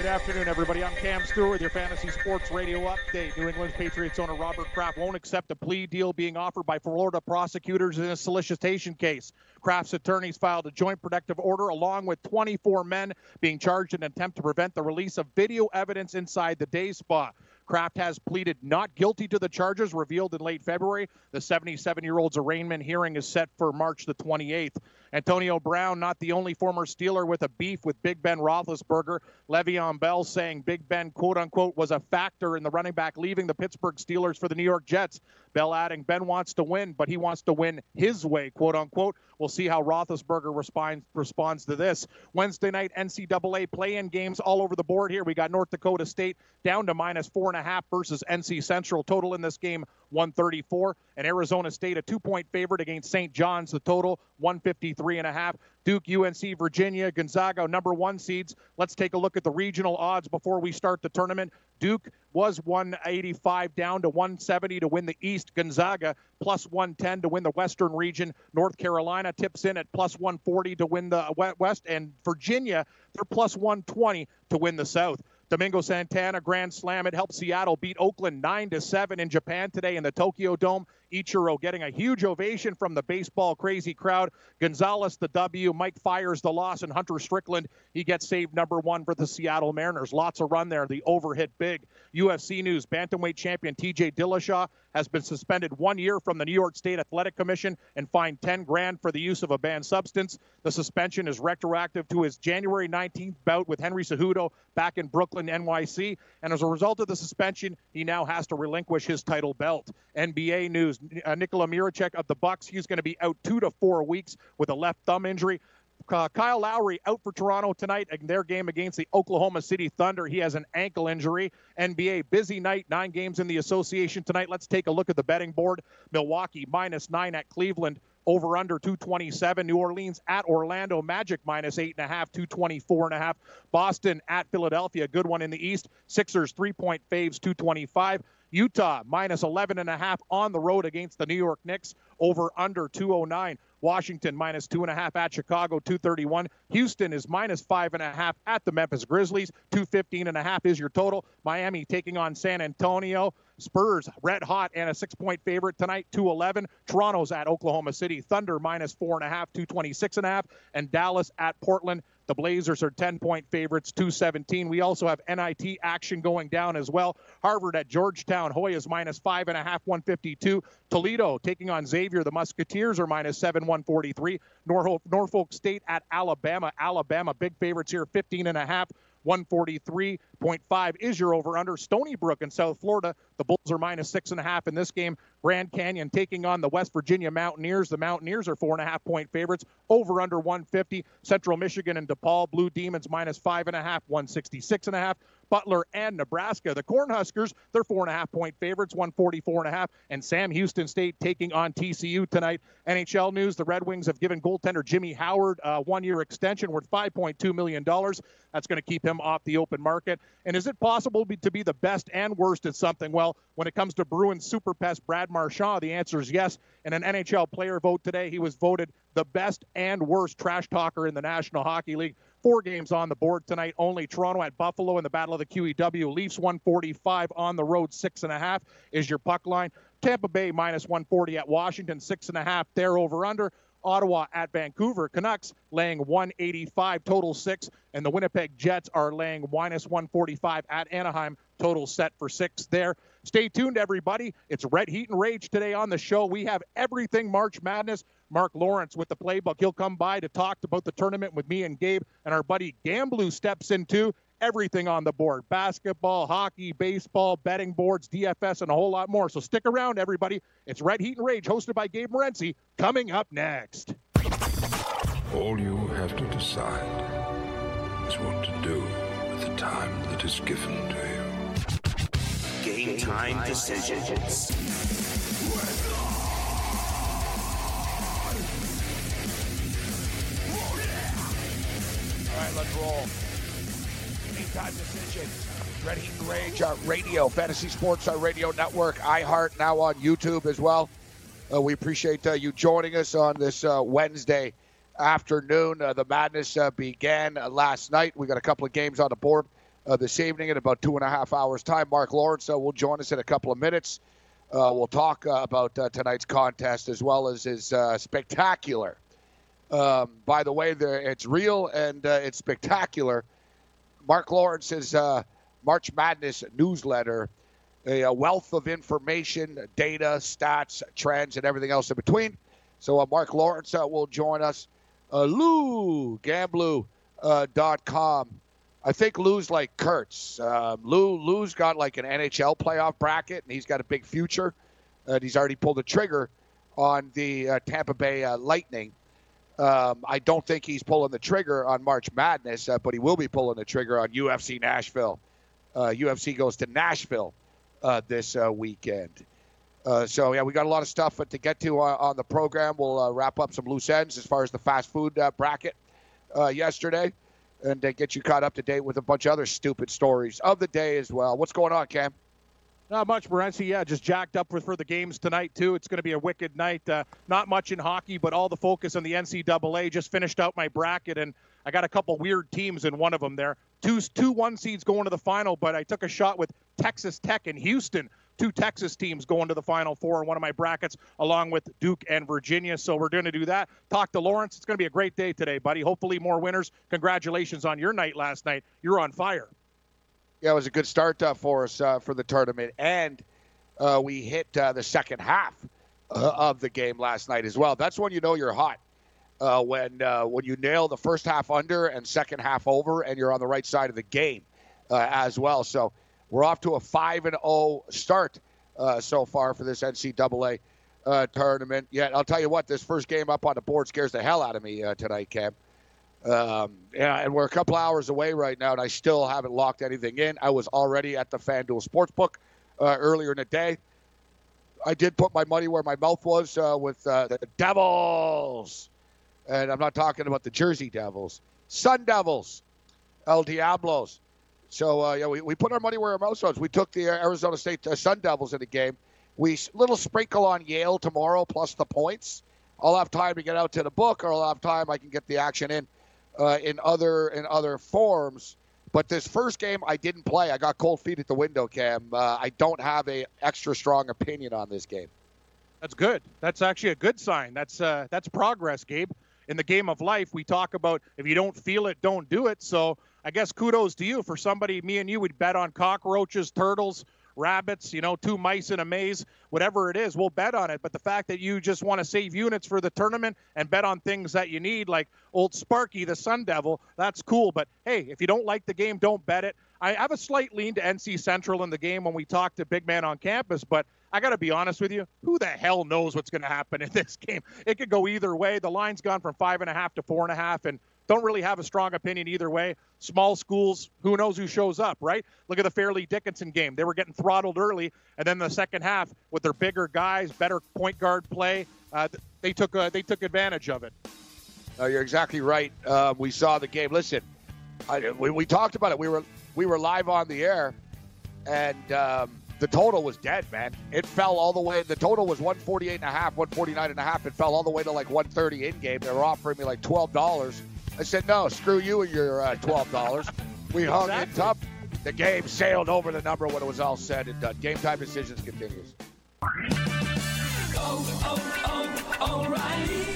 Good afternoon, everybody. I'm Cam Stewart with your Fantasy Sports Radio update. New England Patriots owner Robert Kraft won't accept a plea deal being offered by Florida prosecutors in a solicitation case. Kraft's attorneys filed a joint protective order along with 24 men being charged in an attempt to prevent the release of video evidence inside the day spa. Kraft has pleaded not guilty to the charges revealed in late February. The 77 year old's arraignment hearing is set for March the 28th. Antonio Brown, not the only former Steeler with a beef with Big Ben Roethlisberger. Le'Veon Bell saying Big Ben, quote unquote, was a factor in the running back leaving the Pittsburgh Steelers for the New York Jets. Bell adding, Ben wants to win, but he wants to win his way, quote unquote. We'll see how Roethlisberger responds responds to this. Wednesday night NCAA play-in games all over the board here. We got North Dakota State down to minus four and a half versus NC Central. Total in this game 134. And Arizona State a two-point favorite against St. John's. The total 153 and a half. Duke, UNC, Virginia, Gonzaga, number one seeds. Let's take a look at the regional odds before we start the tournament. Duke was 185 down to 170 to win the East. Gonzaga plus 110 to win the Western region. North Carolina tips in at plus 140 to win the West. And Virginia, they're plus 120 to win the South. Domingo Santana grand slam. It helped Seattle beat Oakland 9 to 7 in Japan today in the Tokyo Dome. Ichiro getting a huge ovation from the baseball crazy crowd. Gonzales the W, Mike Fiers the loss, and Hunter Strickland he gets saved number one for the Seattle Mariners. Lots of run there. The overhit big. UFC news: bantamweight champion T.J. Dillashaw has been suspended one year from the New York State Athletic Commission and fined 10 grand for the use of a banned substance. The suspension is retroactive to his January 19th bout with Henry Cejudo back in Brooklyn, NYC. And as a result of the suspension, he now has to relinquish his title belt. NBA news: uh, Nikola Mirotic of the Bucks, he's going to be out two to four weeks with a left thumb injury. Uh, Kyle Lowry out for Toronto tonight in their game against the Oklahoma City Thunder. He has an ankle injury. NBA busy night, nine games in the association tonight. Let's take a look at the betting board. Milwaukee minus nine at Cleveland. Over under 227. New Orleans at Orlando. Magic minus eight and a half, 224 and a half. Boston at Philadelphia. Good one in the East. Sixers three point faves, 225. Utah minus 11 and a half on the road against the New York Knicks. Over under 209. Washington minus two and a half at Chicago, 231. Houston is minus five and a half at the Memphis Grizzlies, 215 and a half is your total. Miami taking on San Antonio. Spurs red hot and a six point favorite tonight, 211. Toronto's at Oklahoma City. Thunder minus four and a half, 226 and a half. And Dallas at Portland. The Blazers are 10 point favorites, 217. We also have NIT action going down as well. Harvard at Georgetown. Hoyas minus five and a half, 152. Toledo taking on Xavier. The Musketeers are minus seven, 143. Norfolk, Norfolk State at Alabama. Alabama, big favorites here, 15 and a half. 143.5 is your over under. Stony Brook in South Florida, the Bulls are minus six and a half in this game. Grand Canyon taking on the West Virginia Mountaineers. The Mountaineers are four and a half point favorites. Over under 150. Central Michigan and DePaul Blue Demons minus five and a half, 166 and a half. Butler and Nebraska. The Cornhuskers, they're four and a half point favorites, 144 and a half. And Sam Houston State taking on TCU tonight. NHL news: The Red Wings have given goaltender Jimmy Howard a one-year extension worth 5.2 million dollars. That's going to keep him off the open market. And is it possible to be the best and worst at something? Well, when it comes to Bruins super pest Brad Marchand, the answer is yes. In an NHL player vote today, he was voted the best and worst trash talker in the National Hockey League. Four games on the board tonight. Only Toronto at Buffalo in the Battle of the QEW. Leafs 145 on the road, six and a half is your puck line. Tampa Bay minus 140 at Washington, six and a half there over under. Ottawa at Vancouver. Canucks laying 185, total six. And the Winnipeg Jets are laying minus 145 at Anaheim, total set for six there. Stay tuned, everybody. It's Red Heat and Rage today on the show. We have everything March Madness. Marc Lawrence with the playbook. He'll come by to talk about the tournament with me and Gabe. And our buddy Gamblu steps into everything on the board basketball, hockey, baseball, betting boards, DFS, and a whole lot more. So stick around, everybody. It's Red Heat and Rage, hosted by Gabe Morency, coming up next. All you have to decide is what to do with the time that is given to you. Game time decisions. All right, let's roll. Game time decisions. And Rage uh, Radio, Fantasy Sports uh, Radio Network, iHeart, now on YouTube as well. Uh, we appreciate uh, you joining us on this uh, Wednesday afternoon. Uh, the madness uh, began last night. We got a couple of games on the board uh, this evening in about two and a half hours' time. Marc Lawrence will join us in a couple of minutes. Uh, we'll talk uh, about uh, tonight's contest as well as his spectacular. Um, by the way, there, it's real and it's spectacular. Marc Lawrence's March Madness newsletter, a, wealth of information, data, stats, trends, and everything else in between. So uh, Marc Lawrence uh, will join us. Uh, Lou Uh. I think Lou's like Kurtz. Um, Lou Lou's got like an NHL playoff bracket, and he's got a big future. And he's already pulled the trigger on the uh, Tampa Bay uh, Lightning. Um, I don't think he's pulling the trigger on March Madness, uh, but he will be pulling the trigger on UFC Nashville. Uh, UFC goes to Nashville uh, this uh, weekend. Uh, so yeah, we got a lot of stuff to get to uh, on the program. We'll uh, wrap up some loose ends as far as the fast food uh, bracket uh, yesterday, and uh, get you caught up to date with a bunch of other stupid stories of the day as well. What's going on, Cam? Not much, Morency. Yeah, just jacked up for, for the games tonight, too. It's going to be a wicked night. Uh, not much in hockey, but all the focus on the NCAA. Just finished out my bracket, and I got a couple weird teams in one of them there. Two, two one seeds going to the final, but I took a shot with Texas Tech and Houston. Two Texas teams going to the Final Four in one of my brackets, along with Duke and Virginia. So we're going to do that. Talk to Lawrence. It's going to be a great day today, buddy. Hopefully, more winners. Congratulations on your night last night. You're on fire. Yeah, it was a good start uh, for us uh, for the tournament, and uh, we hit uh, the second half uh, of the game last night as well. That's when you know you're hot. Uh, when when you nail the first half under and second half over, and you're on the right side of the game as well. So we're off to a five and zero start uh, so far for this NCAA uh, tournament. Yet I'll tell you what, this first game up on the board scares the hell out of me uh, tonight, Cam. Um, yeah, and we're a couple hours away right now, and I still haven't locked anything in. I was already at the FanDuel Sportsbook uh, earlier in the day. I did put my money where my mouth was uh, with uh, the Devils, and I'm not talking about the Jersey Devils, Sun Devils, El Diablos. So uh, yeah, we, we put our money where our mouth was. We took the Arizona State uh, Sun Devils in the game. We little sprinkle on Yale tomorrow plus the points. I'll have time to get out to the book, or I'll have time I can get the action in uh, in other in other forms. But this first game, I didn't play. I got cold feet at the window, Cam. Uh, I don't have a extra strong opinion on this game. That's good. That's actually a good sign. That's uh, that's progress, Gabe. In the game of life, we talk about if you don't feel it, don't do it. So I guess kudos to you for somebody. Me and you would bet on cockroaches, turtles, rabbits, you know, two mice in a maze, whatever it is, we'll bet on it. But the fact that you just want to save units for the tournament and bet on things that you need, like old Sparky, the Sun Devil, that's cool. But hey, if you don't like the game, don't bet it. I have a slight lean to NC Central in the game when we talk to Big Man on campus, but I got to be honest with you. Who the hell knows what's going to happen in this game? It could go either way. The line's gone from five and a half to four and a half, and don't really have a strong opinion either way. Small schools, who knows who shows up, right? Look at the Fairleigh Dickinson game. They were getting throttled early, and then the second half, with their bigger guys, better point guard play, uh, they took uh, they took advantage of it. Uh, you're exactly right. Uh, we saw the game. Listen, I, we, we talked about it. We were we were live on the air, and um, the total was dead, man. It fell all the way. The total was 148 and a half, 149 and a half. It fell all the way to like 130 in game. They were offering me like twelve dollars. I said no, screw you and your uh, twelve dollars. We hung Exactly. in tough. The game sailed over the number when it was all said and done. Game time decisions continues.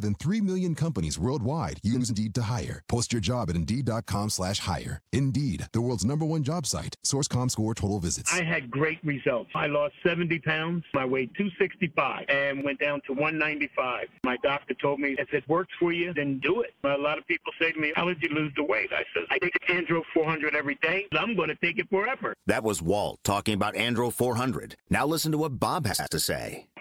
than 3 million companies worldwide use Indeed to hire. Post your job at Indeed.com slash hire. Indeed, the world's number one job site. Source.com score total visits. I had great results. I lost 70 pounds. I weighed 265 and went down to 195. My doctor told me, if it works for you, then do it. A lot of people say to me, how did you lose the weight? I said, I take Andro 400 every day. I'm going to take it forever. That was Walt talking about Andro 400. Now listen to what Bob has to say.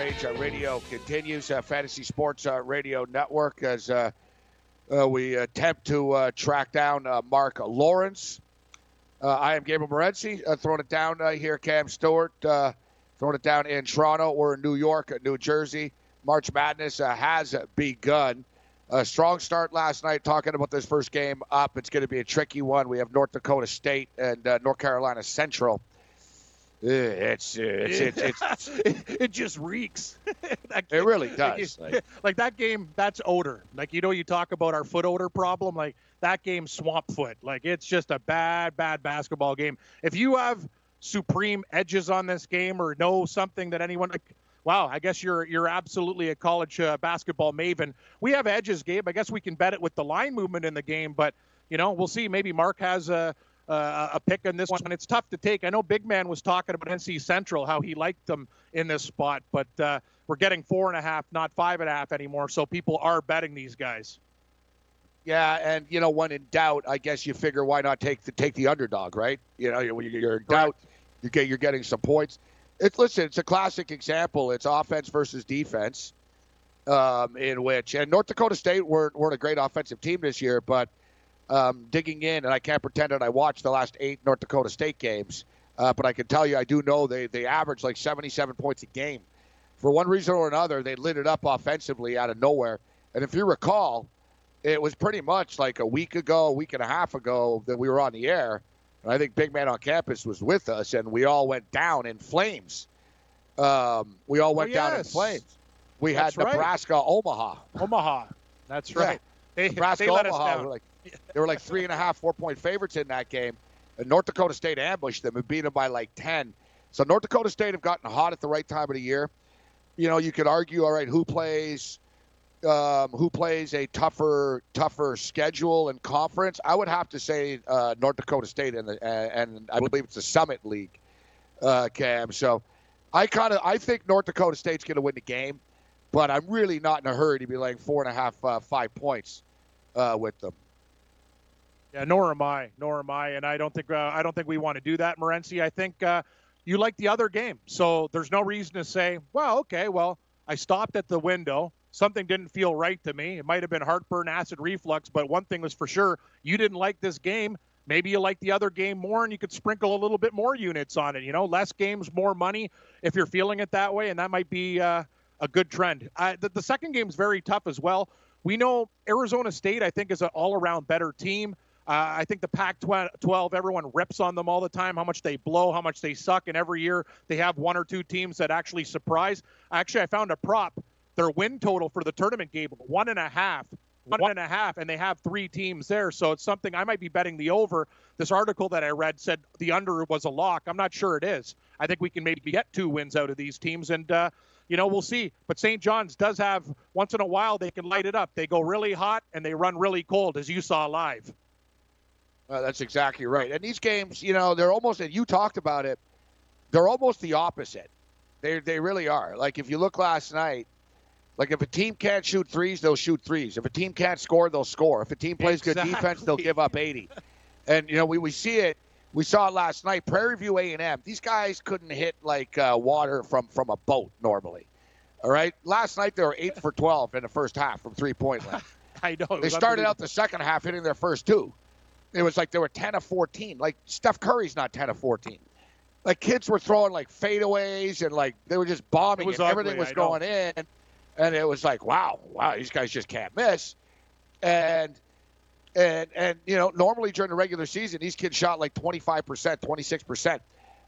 Rage uh, Radio continues. Uh, Fantasy Sports uh, Radio Network as uh, uh, we attempt to uh, track down Marc Lawrence. I am Gabriel Morency, throwing it down here. Cam Stewart throwing it down in Toronto. We're in New York, New Jersey. March Madness has begun. A strong start last night talking about this first game up. It's going to be a tricky one. We have North Dakota State and North Carolina Central. It's it's it's, it's, it's it just reeks. it really does. Like, like, that game, that's odor. Like you know, you talk about our foot odor problem. Like that game, swamp foot. Like it's just a bad, bad basketball game. If you have supreme edges on this game or know something that anyone, like, wow, I guess you're you're absolutely a college uh, basketball maven. We have edges, Gabe. I guess we can bet it with the line movement in the game, but you know, we'll see. Maybe Marc has a uh, a pick on this one. And it's tough to take. I know Big Man was talking about NC Central, how he liked them in this spot, but uh, we're getting four and a half, not five and a half anymore. So people are betting these guys. Yeah, and you know, when in doubt, I guess you figure why not take the take the underdog, right? You know, when you're in doubt, you get you're getting some points. It's listen, it's a classic example. It's offense versus defense, um, in which and North Dakota State weren't weren't a great offensive team this year, but um, digging in, and I can't pretend that I watched the last eight North Dakota State games, uh, but I can tell you I do know they they average like 77 points a game. For one reason or another, they lit it up offensively out of nowhere. And if you recall, it was pretty much like a week ago, a week and a half ago that we were on the air. And I think Big Man on Campus was with us, and we all went down in flames. Um, we all went oh, yes. down in flames. We That's had right. Nebraska, Omaha. Omaha. That's Yeah. right. They, Nebraska, they let us Omaha down. were like they were like three and a half, four point favorites in that game. And North Dakota State ambushed them and beat them by like ten. So North Dakota State have gotten hot at the right time of the year. You know, you could argue, all right, who plays, um, who plays a tougher, tougher schedule and conference? I would have to say uh, North Dakota State, and the, and I believe it's the Summit League, uh, Cam. So I kind of I think North Dakota State's going to win the game, but I'm really not in a hurry to be laying four and a half, uh, five points uh, with them. Yeah, nor am I. Nor am I. And I don't think uh, I don't think we want to do that, Morency. I think uh, you like the other game, so there's no reason to say, well, okay, well, I stopped at the window. Something didn't feel right to me. It might have been heartburn, acid reflux, but one thing was for sure: you didn't like this game. Maybe you like the other game more, and you could sprinkle a little bit more units on it. You know, less games, more money. If you're feeling it that way, and that might be uh, a good trend. The, the second game is very tough as well. We know Arizona State, I think, is an all-around better team. Uh, I think the Pac 12, everyone rips on them all the time, how much they blow, how much they suck. And every year they have one or two teams that actually surprise. Actually, I found a prop. Their win total for the tournament game, one and a half. One and a half, and they have three teams there. So it's something I might be betting the over. This article that I read said the under was a lock. I'm not sure it is. I think we can maybe get two wins out of these teams. And, uh, you know, we'll see. But St. John's does have, once in a while, they can light it up. They go really hot and they run really cold, as you saw live. Uh, that's exactly right. And these games, you know, they're almost, and you talked about it, they're almost the opposite. They, they really are. Like, if you look last night, like if a team can't shoot threes, they'll shoot threes. If a team can't score, they'll score. If a team plays exactly. good defense, they'll give up 80. and, you know, we, we see it. We saw it last night. Prairie View A&M. These guys couldn't hit like uh, water from from a boat normally. All right. Last night they were eight for 12 in the first half from three point land. I know. They started out the second half hitting their first two it was like they were 10 of 14. Like Steph Curry's not 10 of 14. Like kids were throwing like fadeaways and like they were just bombing was everything was I going know. in. And it was like, wow, wow, these guys just can't miss. And and and you know, normally during the regular season, these kids shot like 25%, 26%,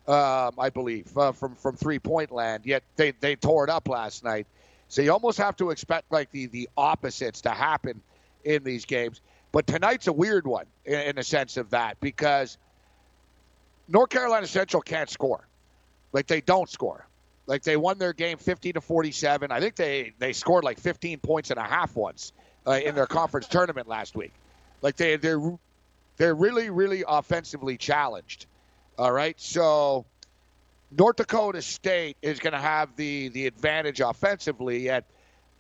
um, I believe, uh, from from three point land. Yet they they tore it up last night. So you almost have to expect like the the opposites to happen in these games. But tonight's a weird one in, in the sense of that because North Carolina Central can't score. Like they don't score. Like they won their game 50 to 47. I think they they scored like 15 points and a half once uh, in their conference tournament last week. Like they they're they're really really offensively challenged. All right, so North Dakota State is going to have the the advantage offensively, and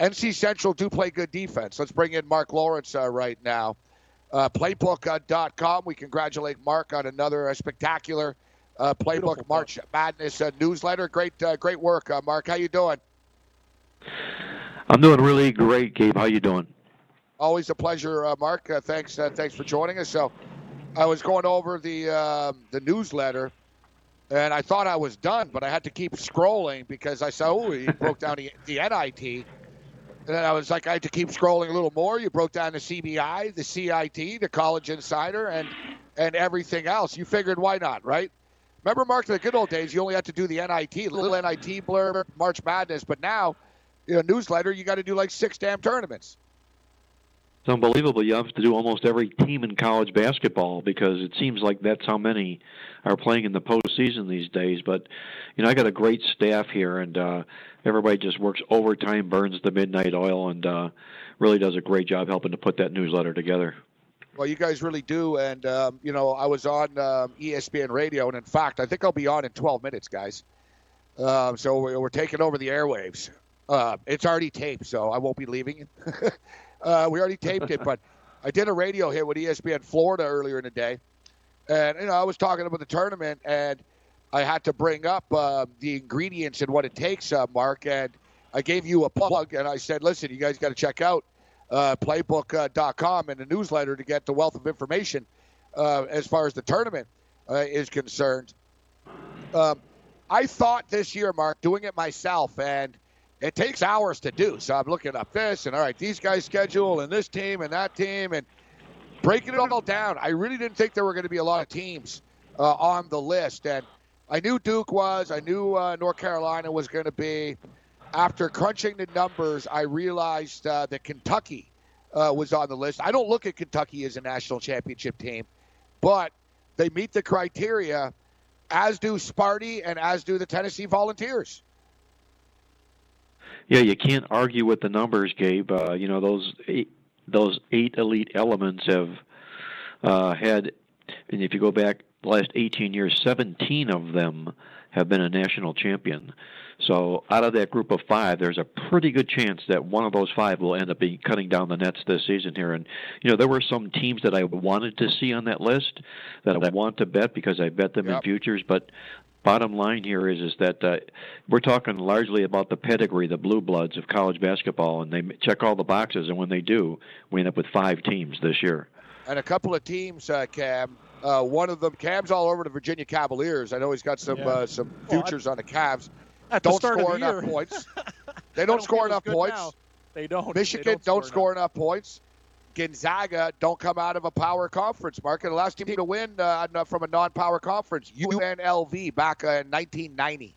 NC Central do play good defense. Let's bring in Marc Lawrence uh, right now. Uh, playbook.com. We congratulate Marc on another uh, spectacular uh, Playbook Beautiful. March Madness uh, newsletter. Great, uh, great work, uh, Marc. How you doing? I'm doing really great, Gabe. How you doing? Always a pleasure, uh, Marc. Uh, thanks, uh, thanks for joining us. So, I was going over the um the newsletter, and I thought I was done, but I had to keep scrolling because I saw oh, he broke down the, the NIT, and then I was like, I had to keep scrolling a little more. You broke down the CBI, the CIT, the College Insider, and and everything else. You figured why not, right? Remember, Marc, the good old days, you only had to do the NIT, the little NIT blurb, March Madness, but now, you know, newsletter, you got to do like six damn tournaments. It's unbelievable. You have to do almost every team in college basketball because it seems like that's how many are playing in the postseason these days. But you know, I got a great staff here, and uh, everybody just works overtime, burns the midnight oil, and uh, really does a great job helping to put that newsletter together. Well, you guys really do, and um, you know, I was on um, ESPN Radio, and in fact, I think I'll be on in 12 minutes, guys. Um, so we're, taking over the airwaves. Uh, it's already taped, so I won't be leaving. uh, we already taped it, but I did a radio hit with ESPN Florida earlier in the day, and you know, I was talking about the tournament, and I had to bring up uh, the ingredients and what it takes, uh, Marc, and I gave you a plug, and I said, listen, you guys got to check out uh, playbook.com and the newsletter to get the wealth of information uh, as far as the tournament uh, is concerned. Um, I thought this year, Marc, doing it myself, and it takes hours to do. So I'm looking up this, and all right, these guys' schedule, and this team, and that team, and breaking it all down. I really didn't think there were going to be a lot of teams uh, on the list, and I knew Duke was. I knew uh, North Carolina was going to be. After crunching the numbers, I realized uh, that Kentucky uh, was on the list. I don't look at Kentucky as a national championship team, but they meet the criteria, as do Sparty and as do the Tennessee Volunteers. Yeah, you can't argue with the numbers, Gabe. Uh, you know those eight, those eight elite elements have uh, had, and if you go back the last 18 years, 17 of them have been a national champion. So out of that group of five, there's a pretty good chance that one of those five will end up being cutting down the nets this season here. And you know, there were some teams that I wanted to see on that list that I want to bet because I bet them yep. in futures, but bottom line here is is that uh, we're talking largely about the pedigree, the blue bloods of college basketball, and they check all the boxes. And when they do, we end up with five teams this year. And a couple of teams, uh, Cam. Uh, one of them, Cam's all over the Virginia Cavaliers. I know he's got some yeah. Uh, some futures well, on the Cavs. don't score enough points. They don't, don't score enough points. Now. They don't. Michigan they don't, don't score, enough. enough points. Gonzaga don't come out of a power conference, Marc. And the last team to win uh, from a non-power conference, UNLV, back uh, in 1990.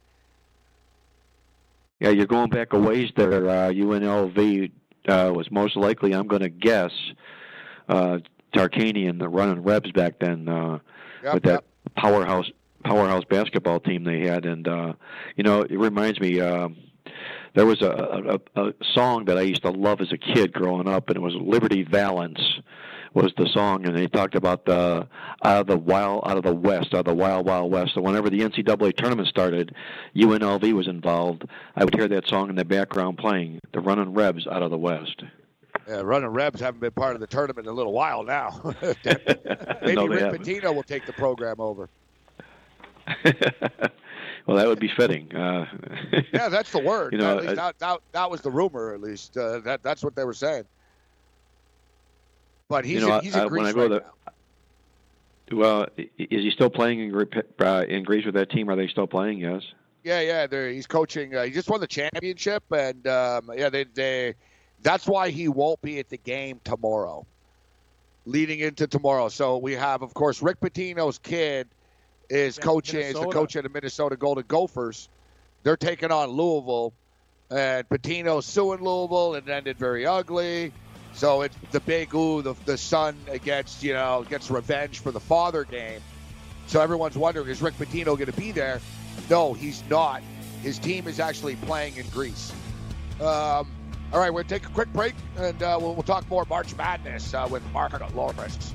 Yeah, you're going back a ways there. Uh, UNLV uh, was most likely, I'm going to guess, uh, Tarkanian, the running Rebs back then uh, yep, with that yep. powerhouse powerhouse basketball team they had, and uh, you know, it reminds me. Uh, there was a, a, a song that I used to love as a kid growing up, and it was Liberty Valance was the song, and they talked about the out of the wild, out of the west, out of the wild, wild west. So whenever the NCAA tournament started, UNLV was involved. I would hear that song in the background playing, the Running Rebs out of the west. Yeah, running Rebs haven't been part of the tournament in a little while now. Maybe no, Rick haven't. Pitino will take the program over. well, that would be fitting. Uh, yeah, that's the word. You know, uh, that, that, that, was the rumor, at least. Uh, that that's what they were saying. But he's you know, in, he's in I right now. Well, is he still playing in, uh, in Greece with that team? Are they still playing? Yes. Yeah, yeah. He's coaching. Uh, he just won the championship, and um, yeah, they, they. That's why he won't be at the game tomorrow. Leading into tomorrow, so we have, of course, Rick Pitino's kid is coaching is the coach of the Minnesota Golden Gophers. They're taking on Louisville, and Pitino suing Louisville, and ended very ugly. So it's the big ooh, the the son gets you know gets revenge for the father game. So everyone's wondering is Rick Pitino going to be there? No, he's not. His team is actually playing in Greece. Um, all right, to take a quick break, and uh, we'll, we'll, talk more March Madness uh, with Marc Lawrence.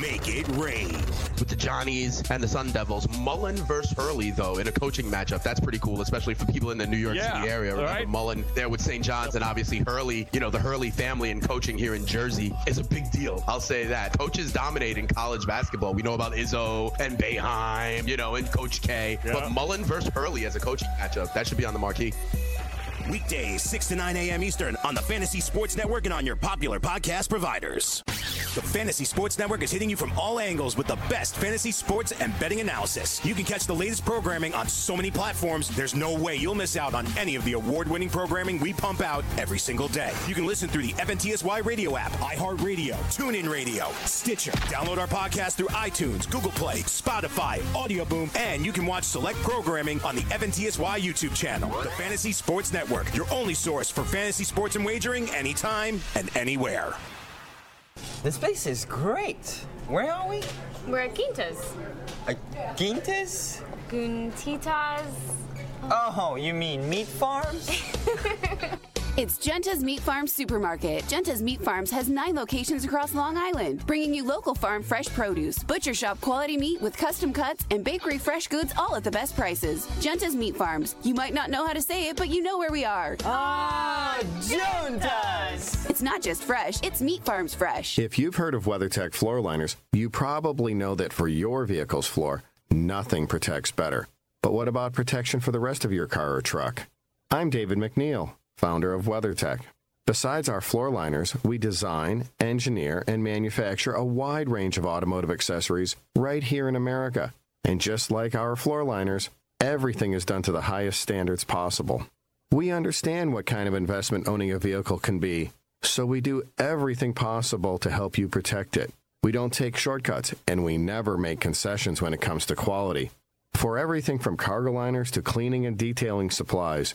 Make it rain. With the Johnnies and the Sun Devils. Mullin versus Hurley, though, in a coaching matchup. That's pretty cool, especially for people in the New York yeah, City area. Remember right. Mullin there with St. John's and obviously Hurley, you know, the Hurley family and coaching here in Jersey is a big deal. I'll say that. Coaches dominate in college basketball. We know about Izzo and Boeheim, you know, and Coach K. Yeah. But Mullin versus Hurley as a coaching matchup, that should be on the marquee. Weekdays, 6 to 9 a.m. Eastern on the Fantasy Sports Network and on your popular podcast providers. The Fantasy Sports Network is hitting you from all angles with the best fantasy sports and betting analysis. You can catch the latest programming on so many platforms, there's no way you'll miss out on any of the award winning programming we pump out every single day. You can listen through the FNTSY radio app, iHeartRadio, TuneIn Radio, Stitcher. Download our podcast through iTunes, Google Play, Spotify, Audio Boom, and you can watch select programming on the FNTSY YouTube channel. The Fantasy Sports Network Network, your only source for fantasy sports and wagering anytime and anywhere. This place is great. Where are we? We're at Quintas. At Quintas? Guntitas. Oh, you mean meat farms? It's Genta's Meat Farms Supermarket. Genta's Meat Farms has nine locations across Long Island, bringing you local farm fresh produce, butcher shop quality meat with custom cuts, and bakery fresh goods all at the best prices. Genta's Meat Farms. You might not know how to say it, but you know where we are. Ah, Genta's! It's not just fresh, it's Meat Farms fresh. If you've heard of WeatherTech floor liners, you probably know that for your vehicle's floor, nothing protects better. But what about protection for the rest of your car or truck? I'm David MacNeil founder of WeatherTech. Besides our floor liners, we design, engineer, and manufacture a wide range of automotive accessories right here in America. And just like our floor liners, everything is done to the highest standards possible. We understand what kind of investment owning a vehicle can be, so we do everything possible to help you protect it. We don't take shortcuts, and we never make concessions when it comes to quality. For everything from cargo liners to cleaning and detailing supplies,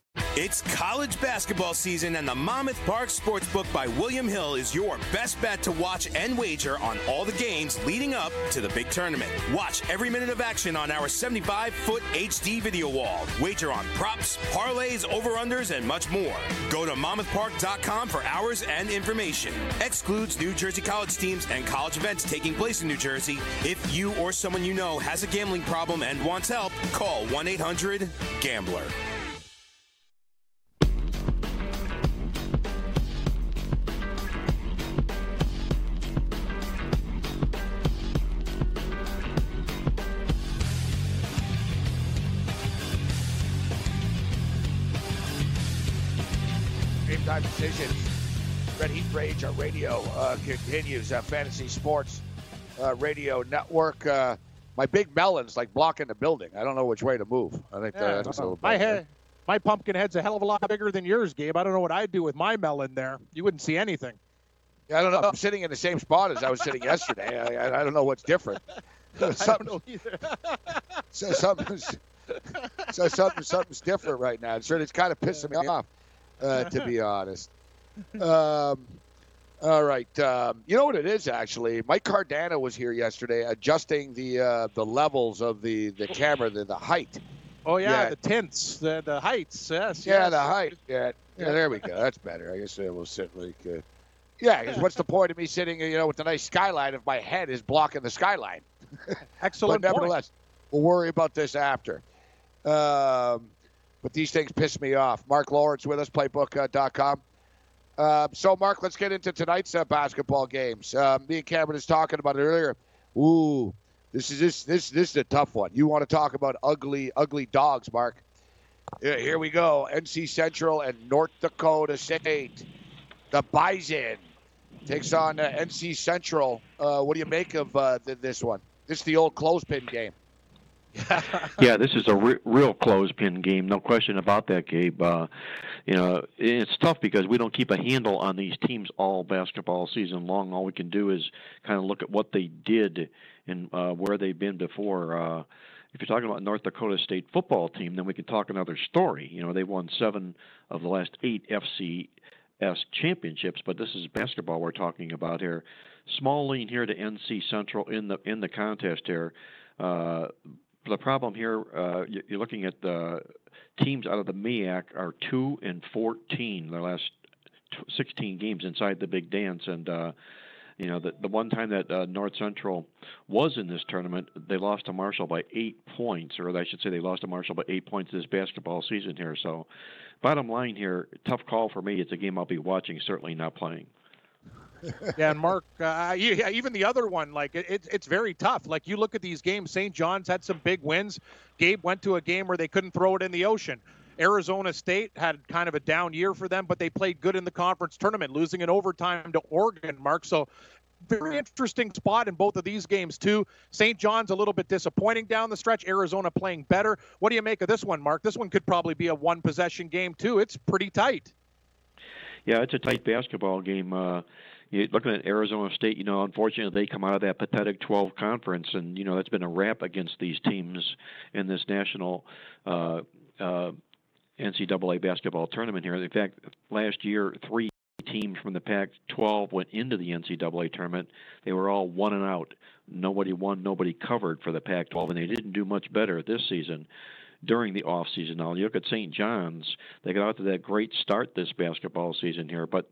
It's college basketball season, and the Monmouth Park Sportsbook by William Hill is your best bet to watch and wager on all the games leading up to the big tournament. Watch every minute of action on our 75 foot HD video wall. Wager on props, parlays, over unders, and much more. Go to monmouthpark.com for hours and information. Excludes New Jersey college teams and college events taking place in New Jersey. If you or someone you know has a gambling problem and wants help, call 1 800 GAMBLER. Decisions. Red Heat Rage, our radio uh, continues. Uh, Fantasy Sports uh, Radio Network. Uh, my big melon's like blocking the building. I don't know which way to move. I think Yeah, that's a little my head, my pumpkin head's a hell of a lot bigger than yours, Gabe. I don't know what I'd do with my melon there. You wouldn't see anything. Yeah, I don't know. I'm sitting in the same spot as I was sitting yesterday. I, I, I don't know what's different. I don't know either. so something's so something something's different right now. So it's kind of pissing me off, uh, to be honest. Um, all right, um, you know what it is actually. Mike Cardano was here yesterday, adjusting the uh, the levels of the the camera, the the height. Oh yeah, Yeah. the tints, the the heights. Yes. Yeah, yes. the height. Yeah, yeah, there we go. That's better. I guess I will sit like. Uh, yeah, 'cause what's the point of me sitting, you know, with the nice skyline if my head is blocking the skyline? Excellent but point. nevertheless, we'll worry about this after. Um, but these things piss me off. Marc Lawrence with us, playbook.com. Uh, so, Marc, let's get into tonight's uh, basketball games. Um, me and Cameron was talking about it earlier. Ooh, this is this this this is a tough one. You want to talk about ugly ugly dogs, Marc? Yeah, here we go. NC Central and North Dakota State. The Bison takes on uh, NC Central. Uh, what do you make of uh, th- this one? This is the old clothespin game. yeah, this is a re- real clothespin game, no question about that, Gabe. Uh, you know, it's tough because we don't keep a handle on these teams all basketball season long. All we can do is kind of look at what they did and uh, where they've been before. Uh, if you're talking about North Dakota State football team, then we can talk another story. You know, they won seven of the last eight FCS championships, but this is basketball we're talking about here. Small lean here to NC Central in the in the contest here. Uh, the problem here, uh, you- you're looking at the teams out of the MEAC are two and fourteen their last 16 games inside the Big Dance, and uh, you know the the one time that uh, North Central was in this tournament, they lost to Marshall by eight points, or I should say they lost to Marshall by eight points this basketball season here. So, bottom line here, tough call for me. It's a game I'll be watching, certainly not playing. Yeah, and Marc, uh, yeah, even the other one, like it, it's it's very tough. Like you look at these games, St. John's had some big wins. Gabe went to a game where they couldn't throw it in the ocean. Arizona State had kind of a down year for them, but they played good in the conference tournament, losing in overtime to Oregon. Marc, so very interesting spot in both of these games too. St. John's a little bit disappointing down the stretch. Arizona playing better. What do you make of this one, Marc? This one could probably be a one possession game too. It's pretty tight. Yeah, it's a tight basketball game. Uh, you looking at Arizona State, you know, unfortunately they come out of that pathetic 12 conference, and you know that's been a rap against these teams in this national uh, uh, NCAA basketball tournament here. In fact, last year three teams from the Pac-12 went into the NCAA tournament. They were all one and out. Nobody won, nobody covered for the Pac-12, and they didn't do much better this season during the off season. Now you look at St. John's; they got out to that great start this basketball season here, but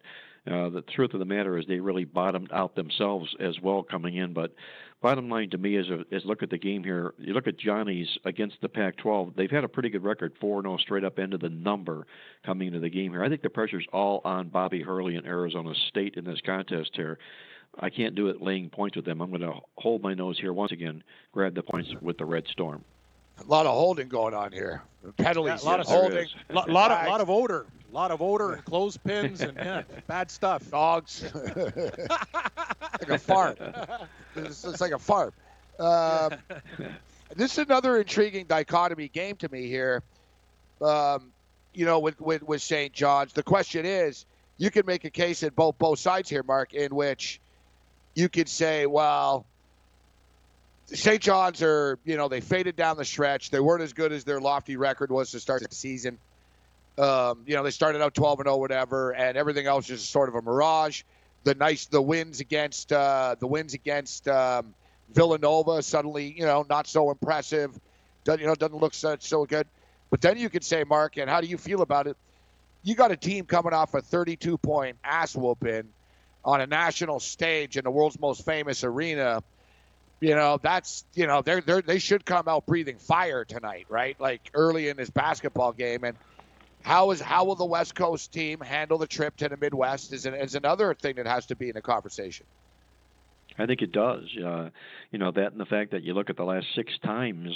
uh, the truth of the matter is they really bottomed out themselves as well coming in. But bottom line to me is, is look at the game here. You look at Johnny's against the Pac-12; they've had a pretty good record, four 0 straight up into the number coming into the game here. I think the pressure's all on Bobby Hurley and Arizona State in this contest here. I can't do it laying points with them. I'm going to hold my nose here once again, grab the points with the Red Storm. A lot of holding going on here. Penalties, Yeah, a lot of holding, a lot, lot of lot of odor, a lot of odor and clothespins and yeah, bad stuff. Dogs, like a fart. It's, it's like a fart. Um, this is another intriguing dichotomy game to me here. Um, you know, with, with with St. John's, the question is, you can make a case at both both sides here, Marc, in which you could say, well, St. John's are, you know, they faded down the stretch. They weren't as good as their lofty record was to start the season. Um, you know, they started out 12 and 0, whatever, and everything else is sort of a mirage. The nice, the wins against uh, the wins against um, Villanova suddenly, you know, not so impressive. Doesn't you know doesn't look so, so good. But then you could say, Marc, and how do you feel about it? You got a team coming off a 32 point ass whooping on a national stage in the world's most famous arena you know that's you know they're, they're they should come out breathing fire tonight right? Like early in this basketball game. And how is how will the west coast team handle the trip to the midwest is, an, is another thing that has to be in the conversation. I think it does. Uh, you know that and the fact that you look at the last six times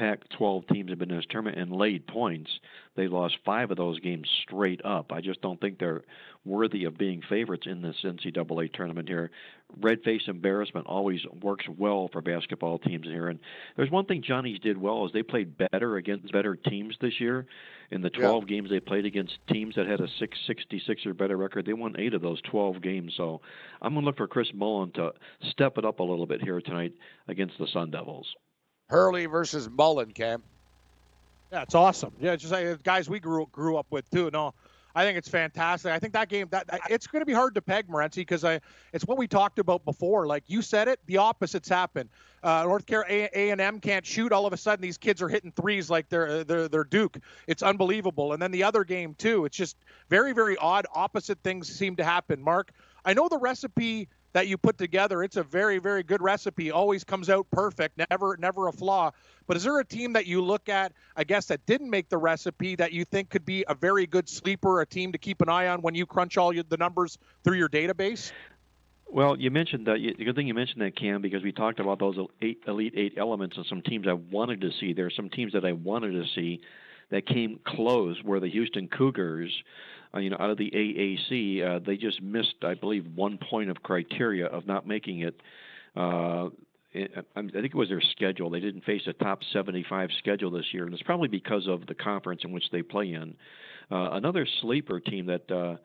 Pac-12 teams have been in this tournament and laid points. They lost five of those games straight up. I just don't think they're worthy of being favorites in this NCAA tournament here. Red face embarrassment always works well for basketball teams here. And there's one thing Johnny's did well is they played better against better teams this year. In the 12 yeah. games they played against teams that had a 666 or better record, they won eight of those 12 games. So I'm going to look for Chris Mullin to step it up a little bit here tonight against the Sun Devils. Hurley versus Mullin, Cam. Yeah, it's awesome. Yeah, it's just like guys we grew grew up with too. No, I think it's fantastic. I think that game that it's going to be hard to peg Morency because I it's what we talked about before. Like you said it, the opposites happen. Uh, North Carolina A and M can't shoot. All of a sudden, these kids are hitting threes like they're they're they're Duke. It's unbelievable. And then the other game too. It's just very very odd. Opposite things seem to happen. Marc, I know the recipe that you put together. It's a very, very good recipe. Always comes out perfect, never, never a flaw. But is there a team that you look at, I guess, that didn't make the recipe that you think could be a very good sleeper, a team to keep an eye on when you crunch all the numbers through your database? Well, you mentioned that. The good thing you mentioned that, Cam, because we talked about those eight, elite eight elements and some teams I wanted to see. There are some teams that I wanted to see that came close, where the Houston Cougars you know, out of the AAC, uh, they just missed, I believe, one point of criteria of not making it. Uh, I think it was their schedule. They didn't face a top 75 schedule this year, and it's probably because of the conference in which they play in. Uh, another sleeper team that uh,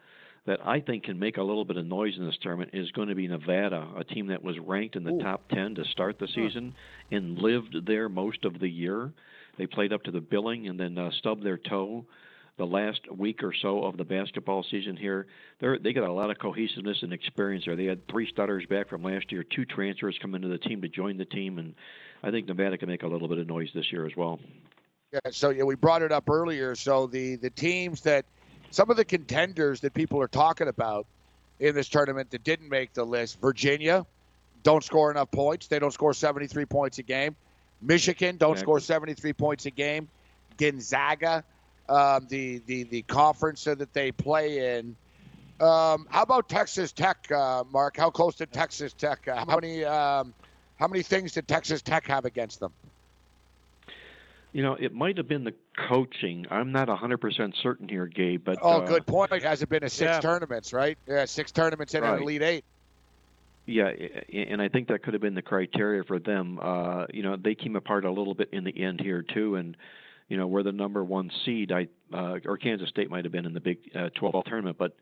that I think can make a little bit of noise in this tournament is going to be Nevada, a team that was ranked in the Ooh. top 10 to start the season huh. and lived there most of the year. They played up to the billing and then uh, stubbed their toe the last week or so of the basketball season here. They they got a lot of cohesiveness and experience there. They had three starters back from last year, two transfers come into the team to join the team, and I think Nevada can make a little bit of noise this year as well. Yeah, so yeah, we brought it up earlier. So the the teams that some of the contenders that people are talking about in this tournament that didn't make the list, Virginia don't score enough points. They don't score 73 points a game. Michigan don't exactly. score 73 points a game. Gonzaga um, the, the the conference that they play in. Um, how about Texas Tech, uh, Marc? How close to Texas Tech? Uh, how many um, how many things did Texas Tech have against them? You know, it might have been the coaching. I'm not 100% certain here, Gabe. But oh, uh, good point. Has it been a six yeah. tournaments, right? Yeah, six tournaments in right. an Elite Eight. Yeah, and I think that could have been the criteria for them. Uh, you know, they came apart a little bit in the end here too, and you know, we're the number one seed. I uh, or Kansas State might have been in the Big uh, 12 tournament, but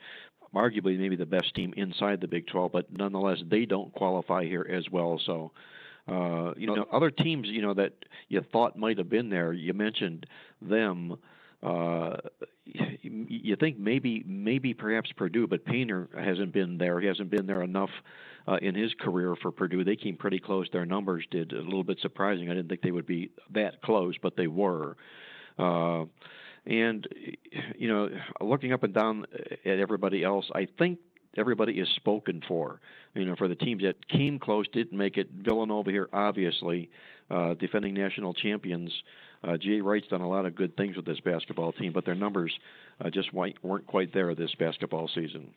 arguably maybe the best team inside the Big 12. But nonetheless, they don't qualify here as well. So, uh, you know, other teams, you know, that you thought might have been there. You mentioned them. Uh, you think maybe maybe perhaps Purdue, but Painter hasn't been there. He hasn't been there enough uh, in his career for Purdue. They came pretty close. Their numbers did a little bit surprising. I didn't think they would be that close, but they were. Uh, and you know, looking up and down at everybody else, I think everybody is spoken for. You know, for the teams that came close, didn't make it. Villanova here, obviously, uh, defending national champions. Uh, Jay Wright's done a lot of good things with this basketball team, but their numbers uh, just weren't quite there this basketball season.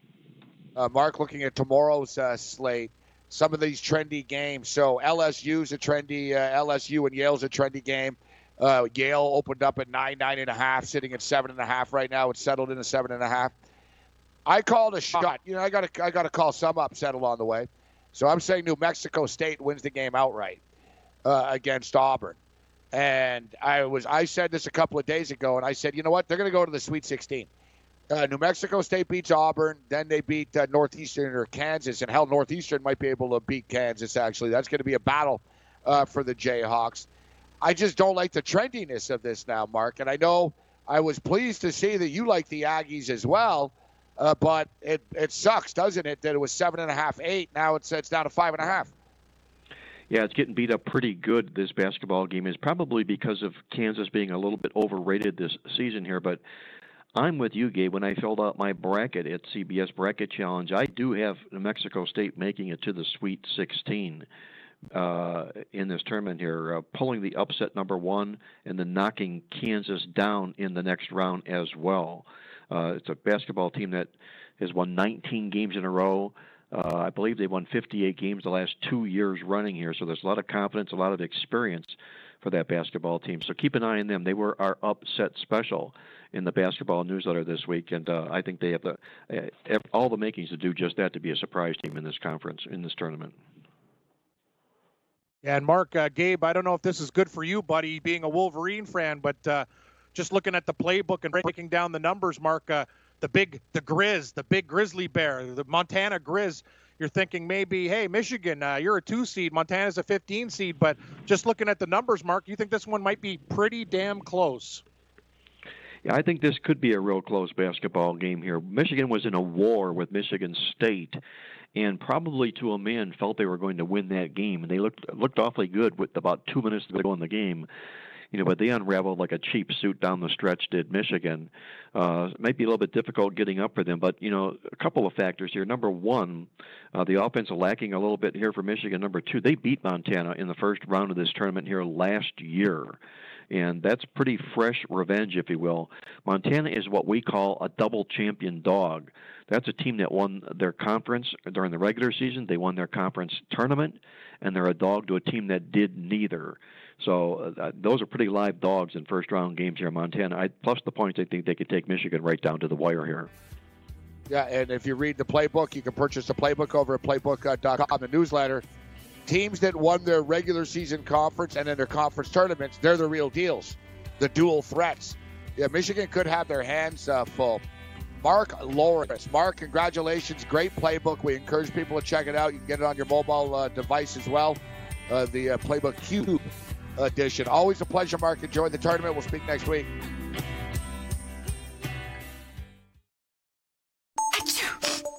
Uh, Marc, looking at tomorrow's uh, slate, some of these trendy games. So LSU's a trendy, uh, LSU and Yale's a trendy game. Uh, Yale opened up at nine, nine and a half, sitting at seven and a half right now. It's settled in a seven and a half. I called a shot. You know, I got to, I got to call some upset along the way. So I'm saying New Mexico State wins the game outright uh, against Auburn. And I was, I said this a couple of days ago, and I said, you know what? They're going to go to the Sweet 16. Uh, New Mexico State beats Auburn. Then they beat uh, Northeastern or Kansas. And hell, Northeastern might be able to beat Kansas, actually. That's going to be a battle uh, for the Jayhawks. I just don't like the trendiness of this now, Marc. And I know I was pleased to see that you like the Aggies as well. Uh, but it, it sucks, doesn't it, that it was seven and a half, eight. Now it's it's down to five and a half. Yeah, it's getting beat up pretty good. This basketball game is probably because of Kansas being a little bit overrated this season here. But I'm with you, Gabe. When I filled out my bracket at CBS Bracket Challenge, I do have New Mexico State making it to the Sweet 16 uh, in this tournament here, uh, pulling the upset number one and then knocking Kansas down in the next round as well. Uh, it's a basketball team that has won 19 games in a row. Uh, I believe they won 58 games the last two years running here, so there's a lot of confidence, a lot of experience for that basketball team. So keep an eye on them. They were our upset special in the basketball newsletter this week, and uh, I think they have the uh, all the makings to do just that to be a surprise team in this conference in this tournament. Yeah, and Marc, uh, Gabe, I don't know if this is good for you, buddy, being a Wolverine fan, but uh, just looking at the playbook and breaking down the numbers, Marc, uh, the big, the Grizz, the big Grizzly Bear, the Montana Grizz. You're thinking maybe, hey, Michigan, uh, you're a two seed, Montana's a 15 seed, but just looking at the numbers, Marc, you think this one might be pretty damn close. Yeah, I think this could be a real close basketball game here. Michigan was in a war with Michigan State, and probably to a man felt they were going to win that game, and they looked looked awfully good with about two minutes to go in the game you know, but they unraveled like a cheap suit down the stretch. Did Michigan? Uh, it might be a little bit difficult getting up for them, but you know, a couple of factors here. Number one, uh, the offense lacking a little bit here for Michigan. Number two, they beat Montana in the first round of this tournament here last year and that's pretty fresh revenge, if you will. Montana is what we call a double champion dog. That's a team that won their conference during the regular season. They won their conference tournament, and they're a dog to a team that did neither. So uh, those are pretty live dogs in first round games here in Montana. I, plus the points, I think they could take Michigan right down to the wire here. Yeah, and if you read the playbook, you can purchase the playbook over at playbook.com, the newsletter. Teams that won their regular season conference and then their conference tournaments, they're the real deals, the dual threats. Yeah, Michigan could have their hands uh, full. Marc Lawrence. Marc, congratulations. Great playbook. We encourage people to check it out. You can get it on your mobile uh, device as well. Uh, the uh, Playbook Cube edition. Always a pleasure, Marc. Enjoy the tournament. We'll speak next week.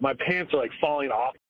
My pants are like falling off.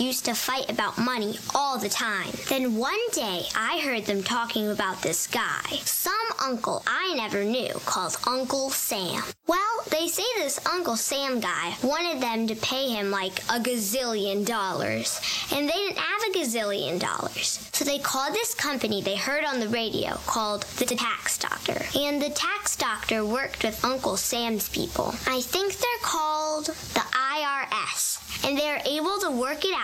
used to fight about money all the time. Then one day, I heard them talking about this guy, some uncle I never knew called Uncle Sam. Well, they say this Uncle Sam guy wanted them to pay him like a gazillion dollars, and they didn't have a gazillion dollars. So they called this company they heard on the radio called the Tax Doctor. And the Tax Doctor worked with Uncle Sam's people. I think they're called the IRS and they are able to work it out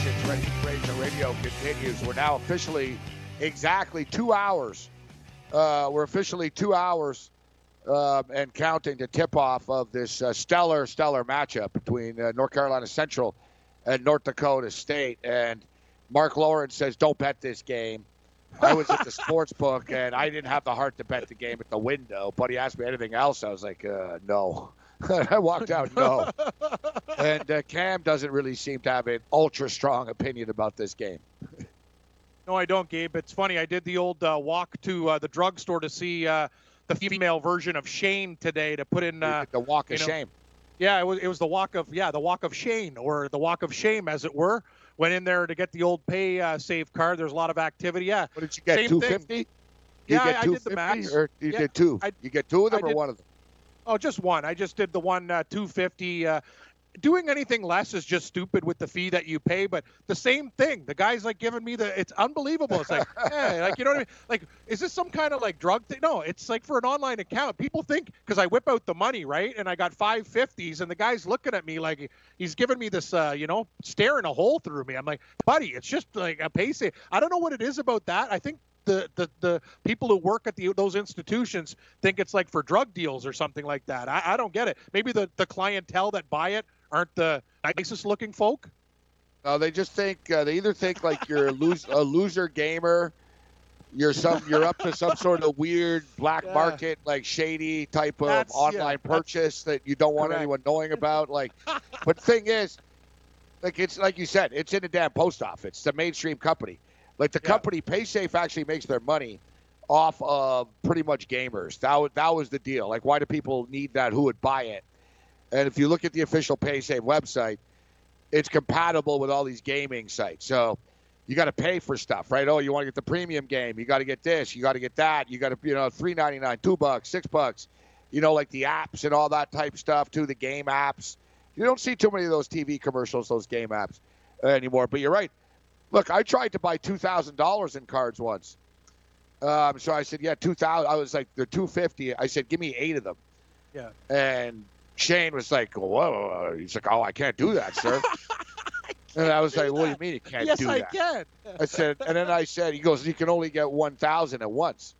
Ready Radio, Radio continues. We're now officially exactly two hours. Uh, we're officially two hours um, and counting to tip off of this uh, stellar, stellar matchup between uh, North Carolina Central and North Dakota State. And Marc Lawrence says, don't bet this game. I was at the sports book and I didn't have the heart to bet the game at the window. But he asked me anything else. I was like, uh, no. I walked out, no. and uh, Cam doesn't really seem to have an ultra strong opinion about this game. No, I don't, Gabe. It's funny. I did the old uh, walk to uh, the drugstore to see uh, the female version of Shane today to put in uh, the walk of you know, shame. Yeah, it was it was the walk of yeah the walk of Shane or the walk of shame as it were. Went in there to get the old pay uh, save card. There's a lot of activity. Yeah. What did you get? Two fifty? Yeah, I did the max. Or you Yeah, did two. I- you get two of them I or did- one of them? Oh, just one. I just did the one uh, 250. Uh, doing anything less is just stupid with the fee that you pay. But the same thing. The guy's like giving me the. It's unbelievable. It's like, hey, like you know what I mean? Like, is this some kind of like drug thing? No, it's like for an online account. People think because I whip out the money, right? And I got five fifties, and the guy's looking at me like he's giving me this, uh, you know, staring a hole through me. I'm like, buddy, it's just like a PaySafe. I don't know what it is about that. I think the, the, the people who work at the, those institutions think it's like for drug deals or something like that. I, I don't get it. Maybe the, the clientele that buy it aren't the nicest looking folk. No, they just think uh, they either think like you're a, lose, a loser gamer, you're some you're up to some sort of weird black Yeah. market like shady type of That's- online that's- purchase that you don't want Correct. anyone knowing about. Like, but the thing is, like it's like you said, it's in the damn post office. It's a mainstream company. Like the company PaySafe actually makes their money off of pretty much gamers. That was, that was the deal. Like, why do people need that? Who would buy it? And if you look at the official PaySafe website, it's compatible with all these gaming sites. So you got to pay for stuff, right? Oh, you want to get the premium game, you got to get this, you got to get that, you got to, you know, three ninety nine, two bucks, six bucks, you know, like the apps and all that type stuff too, the game apps. You don't see too many of those TV commercials, those game apps anymore. But you're right. Look, I tried to buy two thousand dollars in cards once. Um, so I said, yeah, two thousand. I was like, they're two fifty. I said, give me eight of them. Yeah. And Shane was like, whoa. He's like, oh, I can't do that, sir. and I was like, what do you mean you can't yes, do I that? can. I said, and then I said, he goes, you can only get 1,000 at once.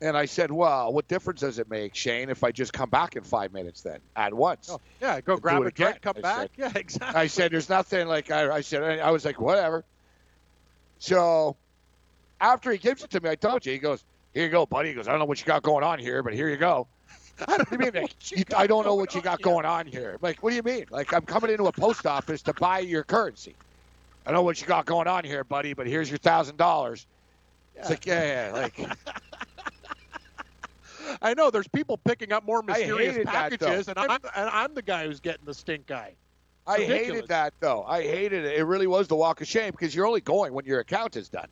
And I said, well, what difference does it make, Shane, if I just come back in five minutes then at once? Oh, yeah, go grab a drink, come I back. said. Yeah, exactly. I said, there's nothing like, I, I said, I was like, whatever. So after he gives it to me, I told you, he goes, here you go, buddy. He goes, I don't know what you got going on here, but here you go. what do you mean? Like, you, I don't know what you got going on here. I'm like, what do you mean? Like, I'm coming into a post office to buy your currency. I know what you got going on here, buddy, but here's your thousand dollars. It's like, yeah, yeah, like, I know there's people picking up more mysterious hated that, packages, and I'm, and I'm the guy who's getting the stink eye. I Ridiculous. hated that though. I hated it. It really was the walk of shame because you're only going when your account is done,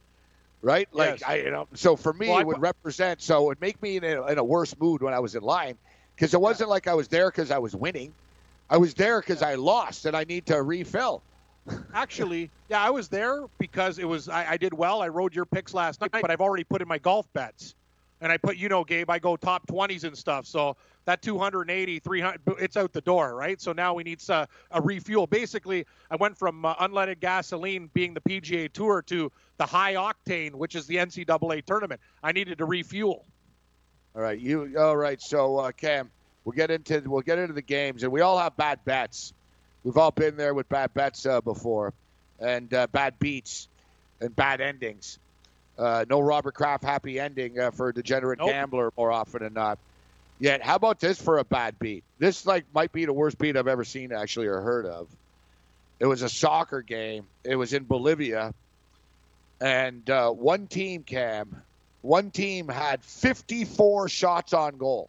right? Like Yes. I, you know. So for me, Well, it would pu- represent. So it would make me in a, in a worse mood when I was in line because it wasn't like I was there because I was winning. I was there because I lost and I need to refill. Actually, yeah, I was there because it was I, I did well. I rode your picks last night, but I've already put in my golf bets, and I put you know, Gabe, I go top twenties and stuff. So that 280, 300, it's out the door, right? So now we need uh, a refuel. Basically, I went from uh, unleaded gasoline being the PGA Tour to the high octane, which is the NCAA tournament. I needed to refuel. All right, you. All right, so uh, Cam, we'll get into we'll get into the games, and we all have bad bets. We've all been there with bad bets uh, before, and uh, bad beats, and bad endings. Uh, no Robert Kraft happy ending uh, for a degenerate Nope. gambler more often than not. Yet, how about this for a bad beat? This like might be the worst beat I've ever seen, actually, or heard of. It was a soccer game. It was in Bolivia, and uh, one team, Cam, one team had 54 shots on goal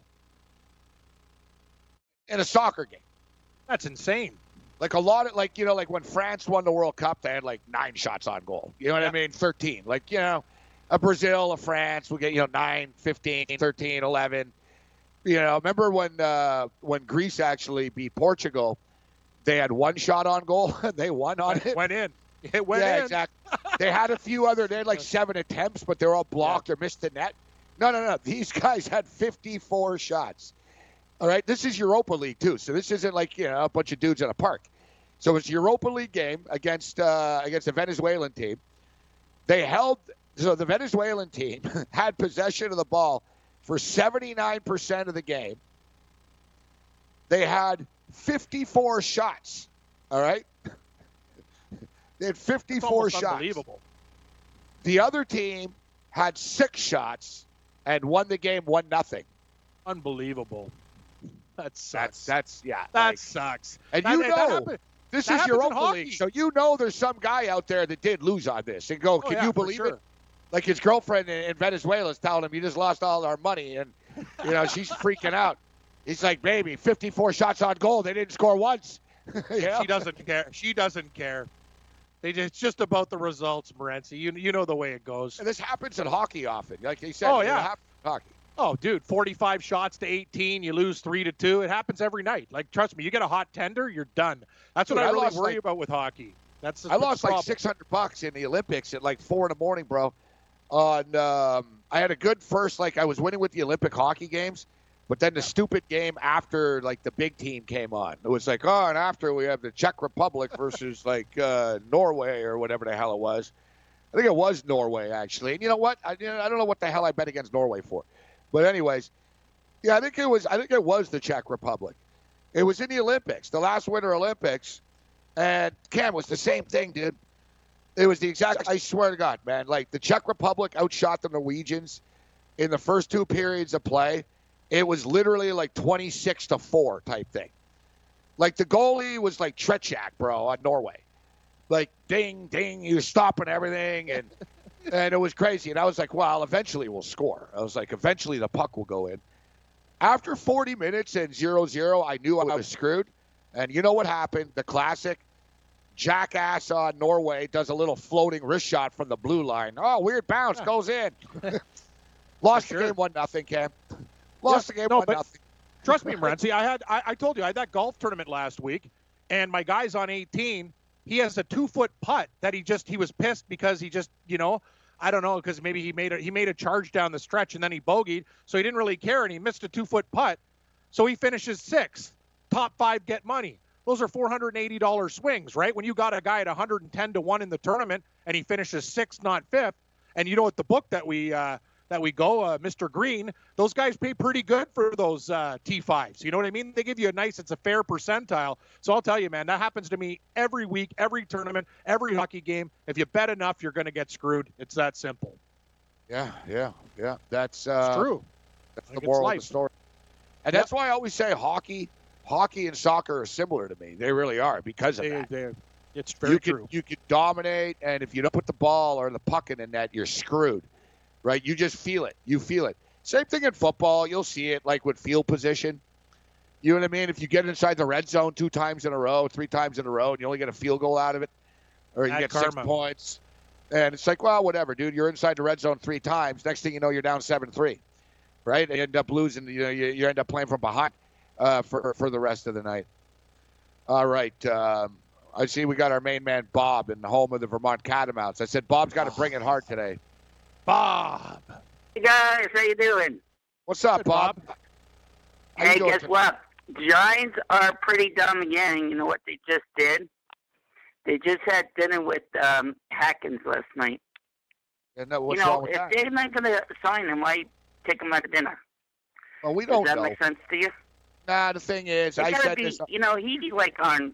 in a soccer game. That's insane. Like a lot of like you know like when France won the World Cup, they had like nine shots on goal. You know what I mean? 13. Like you know, a Brazil, a France will get you know 9, 15, 13, 11. You know, remember when uh, when Greece actually beat Portugal? They had one shot on goal. they won on it. Went in. It went yeah, in. exactly. they had a few other. They had like seven attempts, but they're all blocked or missed the net. No, no, no. These guys had 54 shots. All right, this is Europa League too, so this isn't like you know a bunch of dudes in a park. So it's a Europa League game against uh, against a Venezuelan team. They held so the Venezuelan team had possession of the ball for 79% of the game. They had 54 shots. All right, they had 54 shots. unbelievable. The other team had six shots and won the game one nothing. Unbelievable. That sucks. That's that's yeah. that like- sucks. and That- you that know happened- this is your own League, so you know there's some guy out there that did lose on this. And go, Oh, can yeah, you believe sure. it? Like his girlfriend in, in Venezuela is telling him, "You just lost all our money," and you know she's freaking out. He's like, "Baby, 54 shots on goal. They didn't score once." Yeah. She doesn't care. She doesn't care. They just it's just about the results, Morency. You you know the way it goes. And this happens in hockey often. Like he said, Oh, it yeah. happens in hockey. Oh, dude, 45 shots to 18, you lose 3 to 2. It happens every night. Like trust me, you get a hot tender, you're done. That's what I I really worry like- about with hockey. That's the, I lost like 600 bucks in the Olympics at like four in the morning, bro. On um, I had a good first, like I was winning with the Olympic hockey games, but then the stupid game after like the big team came on. It was like, oh, and after we have the Czech Republic versus like uh, Norway or whatever the hell it was. I think it was Norway actually. And you know what? I, you know, I don't know what the hell I bet against Norway for, but anyways, yeah, I think it was. I think it was the Czech Republic. It was in the Olympics, the last Winter Olympics, and Cam was the same thing, dude. It was the exact. I swear to God, man. Like the Czech Republic outshot the Norwegians in the first two periods of play. It was literally like twenty-six to four type thing. Like the goalie was like Tretiak, bro, on Norway. Like ding, ding, he was stopping everything, and and it was crazy. And I was like, well, eventually we'll score. I was like, eventually the puck will go in. After 40 minutes and 0-0, I knew I was screwed. And you know what happened? The classic jackass on Norway does a little floating wrist shot from the blue line. Oh, weird bounce goes in. Lost the game one nothing, Cam. Lost the game no, one nothing. Trust me, Morency. I had I, I told you I had that golf tournament last week, and my guy's on 18. He has a two foot putt that he just he was pissed because he just you know I don't know because maybe he made a he made a charge down the stretch and then he bogeyed, so he didn't really care and he missed a two foot putt, so he finishes sixth. Top five get money. Those are $480 swings, right? When you got a guy at 110 to one in the tournament and he finishes sixth, not fifth, and you know what the book that we uh, that we go, uh, Mr. Green, those guys pay pretty good for those uh, T5s. You know what I mean? They give you a nice, it's a fair percentile. So I'll tell you, man, that happens to me every week, every tournament, every hockey game. If you bet enough, you're going to get screwed. It's that simple. Yeah, yeah, yeah. That's uh, It's true. That's the moral of the story. And that's why I always say hockey, hockey and soccer are similar to me. They really are because of They- that. they- it's very you true. Can, you can dominate, and if you don't put the ball or the puck in the net, you're screwed. Right? You just feel it. You feel it. Same thing in football. You'll see it like with field position. You know what I mean? If you get inside the red zone two times in a row, three times in a row, and you only get a field goal out of it, or you Bad get six points, and it's like, well, whatever, dude. You're inside the red zone three times. Next thing you know, you're down seven three, right? And you end up losing. You know, you, you end up playing from behind uh, for for the rest of the night. All right. Um, I see we got our main man Bob in the home of the Vermont Catamounts. I said Bob's got to bring it hard today. Bob. Hey guys, how you doing? What's up, Bob? How Hey, guess tonight? what? Giants are pretty dumb again. You know what they just did? They just had dinner with um, Haskins last night. And that, what's you know, wrong with if that? they're not going to sign him, why take him out to dinner? Well, we don't Does that know. make sense to you? Nah, the thing is, It I gotta said be, this. You know, he'd be like on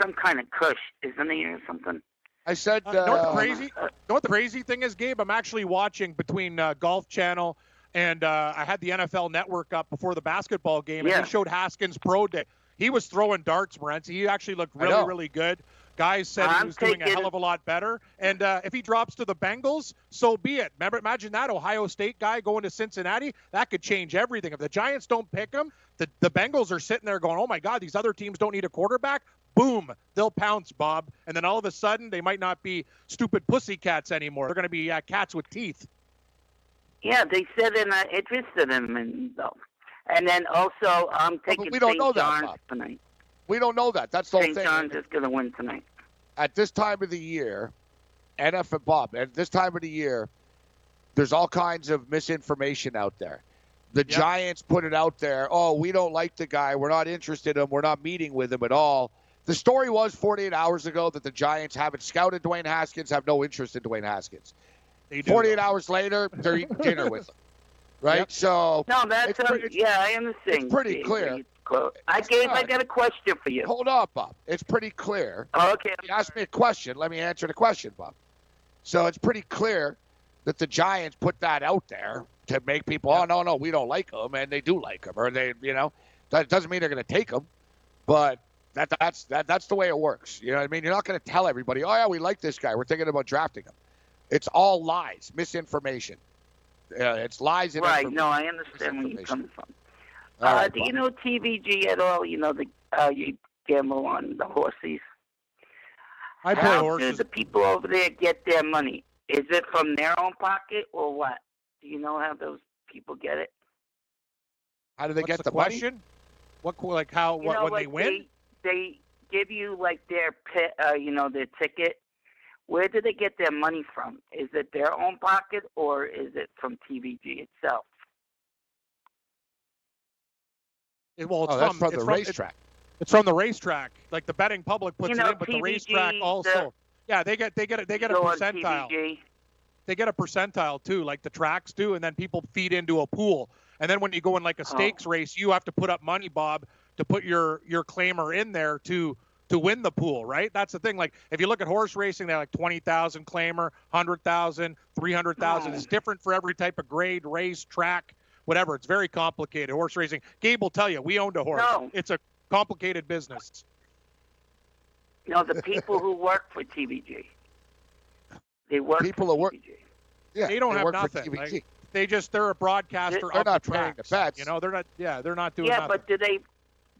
some kind of cush, isn't he, or something? I said. Uh, know what the uh, crazy? know what the crazy thing is, Gabe? I'm actually watching between uh, Golf Channel and uh, I had the NFL Network up before the basketball game, Yeah. and they showed Haskins pro day. He was throwing darts, Morency. He actually looked really, really good. Guys said he I'm was doing a hell of a lot better. And uh, if he drops to the Bengals, so be it. Remember, imagine that Ohio State guy going to Cincinnati. That could change everything. If the Giants don't pick him, the, the Bengals are sitting there going, "Oh my God, these other teams don't need a quarterback." Boom, they'll pounce, Bob. And then all of a sudden, they might not be stupid pussycats anymore. They're going to be uh, cats with teeth. Yeah, they said they're not interested in him, and, though. And then also, I'm taking we don't St. know that, John's Bob. tonight. We don't know that. That's the whole St. thing. John's is going to win tonight. At this time of the year, NFL Bob, at this time of the year, there's all kinds of misinformation out there. The Giants put it out there. Oh, we don't like the guy. We're not interested in him. We're not meeting with him at all. The story was 48 hours ago that the Giants haven't scouted Dwayne Haskins, have no interest in Dwayne Haskins. They do, 48 hours later, they're eating dinner with him. Right? Yep. So No, that's it's um, pretty- it's- yeah, I understand. it's pretty Dave, clear. I gave. I got a question for you. Hold on, Bob. It's pretty clear. Oh, okay. You asked me a question. Let me answer the question, Bob. So it's pretty clear that the Giants put that out there to make people, oh no, no, we don't like them, and they do like them, or they, you know, that doesn't mean they're going to take them, but that that's that that's the way it works. You know what I mean? You're not going to tell everybody, oh yeah, we like this guy, we're thinking about drafting him. It's all lies, misinformation. Uh, it's lies and Right. No, I understand where you're coming from. All uh, right, do you know TVG at all? You know the uh, you gamble on the horses. I play How horses. do the people over there get their money? Is it from their own pocket or what? Do you know how those people get it? How do they What's get the, the, money? question? What like how You what, know, when like they win? They, they give you like their pi uh, you know, their ticket. Where do they get their money from? Is it their own pocket or is it from TVG itself? It- well, it's Oh, that's from, from it's the from, racetrack. It's from the racetrack. Like the betting public puts You know, it in, but the racetrack also. the- yeah, they get they get a, they get a percentile. TVG. They get a percentile too, like the tracks do, and then people feed into a pool. And then when you go in like a Oh. stakes race, you have to put up money, Bob, to put your your claimer in there to to win the pool, right? That's the thing. Like if you look at horse racing, they're like twenty thousand claimer, hundred thousand, three hundred thousand. Oh. It's different for every type of grade, race, track, whatever. It's very complicated. Horse racing. Gabe will tell you, we owned a horse. No. It's a complicated business. No, the people who work for TVG. They work People for who work- TVG. Yeah, they don't they have work for nothing. TVG. Like, they just they're a broadcaster They're not the paying the bets. You know, they're not. Yeah, they're not doing Yeah, nothing. but do they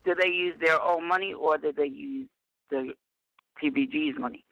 do they use their own money or do they use the TVG's money?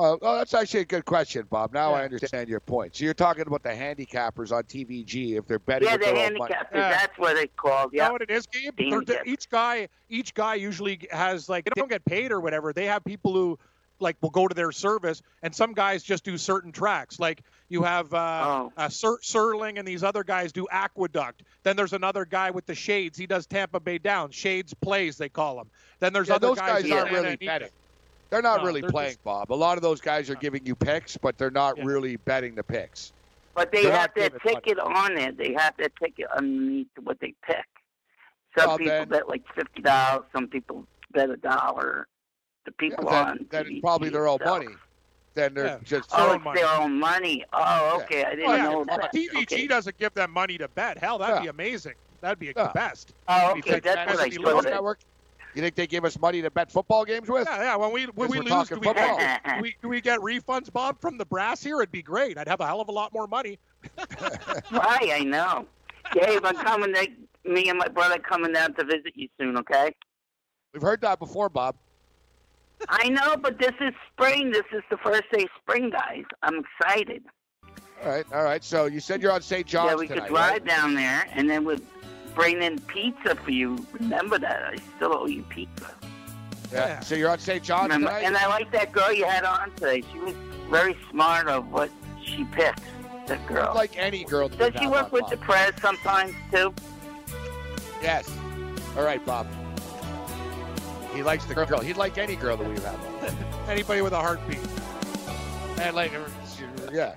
Oh, oh, that's actually a good question, Bob. Now I understand your point. So you're talking about the handicappers on TVG if they're betting Yeah, the their own money. handicappers. Yeah. That's what it's called. You know Yeah. what it is, Gabe? They're- they're- each guy, each guy usually has like they don't get paid or whatever. They have people who like will go to their service, and some guys just do certain tracks. Like you have uh, Oh. uh, Sir, Serling, and these other guys do Aqueduct. Then there's another guy with the Shades. He does Tampa Bay Down. Shades plays, they call him. Then there's Yeah, other those guys, guys aren't really betting. They're not No, really they're playing, just- Bob. A lot of those guys are giving you picks, but they're not Yeah. really betting the picks. But they They're have not their giving money. ticket on there. They have their ticket underneath what they pick. Some Well, people then- bet like fifty dollars. Some people bet a dollar. The Yeah, people then, on then it's TVG probably their own itself. money. Then they're Yeah. just Oh, own it's money. their own money. Oh, Yeah. okay. I oh, didn't Oh, yeah. know If that. TVG Okay. doesn't give them money to bet. Hell, that'd Yeah. be amazing. That'd be Yeah. the best. Oh, okay. think That's what I Fantasy thought. Network. You think they give us money to bet football games with? Yeah, yeah. When we when we lose, do we, get, do we do we get refunds, Bob, from the brass here? It'd be great. I'd have a hell of a lot more money. Why? I know. Dave, I'm coming. To, me and my brother coming down to visit you soon. Okay. We've heard that before, Bob. I know, but this is spring. This is the first day of spring, guys. I'm excited. All right, all right. So you said you're on St. John's yeah, we tonight, could drive right? down there, and then we'd bring in pizza for you. Remember that? I still owe you pizza. Yeah. So you're on St. John's Remember? tonight. And I like that girl you had on today. She was very smart of what she picked. That girl. like any girl. Does she work with Bob. the press sometimes too? Yes. All right, Bob. He likes the girl. He'd like any girl that we have. Anybody with a heartbeat. And like, yeah.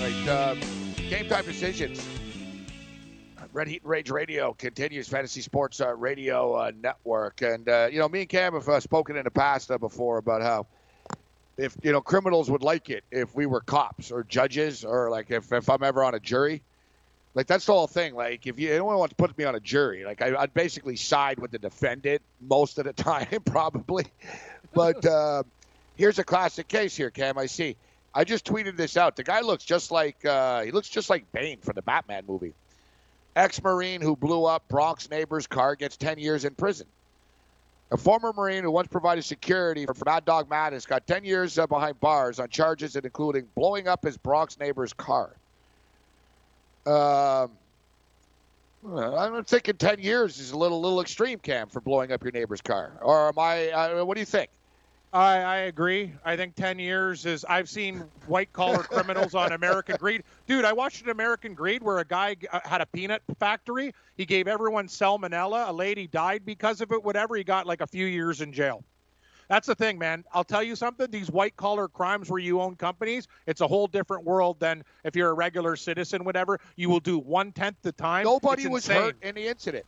Right. Uh, game time decisions. Red Heat Rage Radio continues Fantasy Sports uh, Radio uh, Network, and uh, you know me and Cam have uh, spoken in the past uh, before about how if you know criminals would like it if we were cops or judges or like if, if I'm ever on a jury, like that's the whole thing. Like if you anyone wants to put me on a jury, like I, I'd basically side with the defendant most of the time, probably. But uh, here's a classic case here, Cam. I see. I just tweeted this out. The guy looks just like uh, he looks just like Bane from the Batman movie. Ex-Marine who blew up Bronx neighbor's car gets 10 years in prison. A former Marine who once provided security for Mad Dog Mattis got 10 years uh, behind bars on charges including blowing up his Bronx neighbor's car. Um, I'm thinking 10 years is a little little extreme, Cam, for blowing up your neighbor's car. Or am I? Uh, what do you think? I, I agree. I think 10 years is. I've seen white collar criminals on American Greed. Dude, I watched an American Greed where a guy uh, had a peanut factory. He gave everyone salmonella. A lady died because of it, whatever. He got like a few years in jail. That's the thing, man. I'll tell you something. These white collar crimes where you own companies, it's a whole different world than if you're a regular citizen, whatever. You will do one tenth the time. Nobody was hurt in the incident.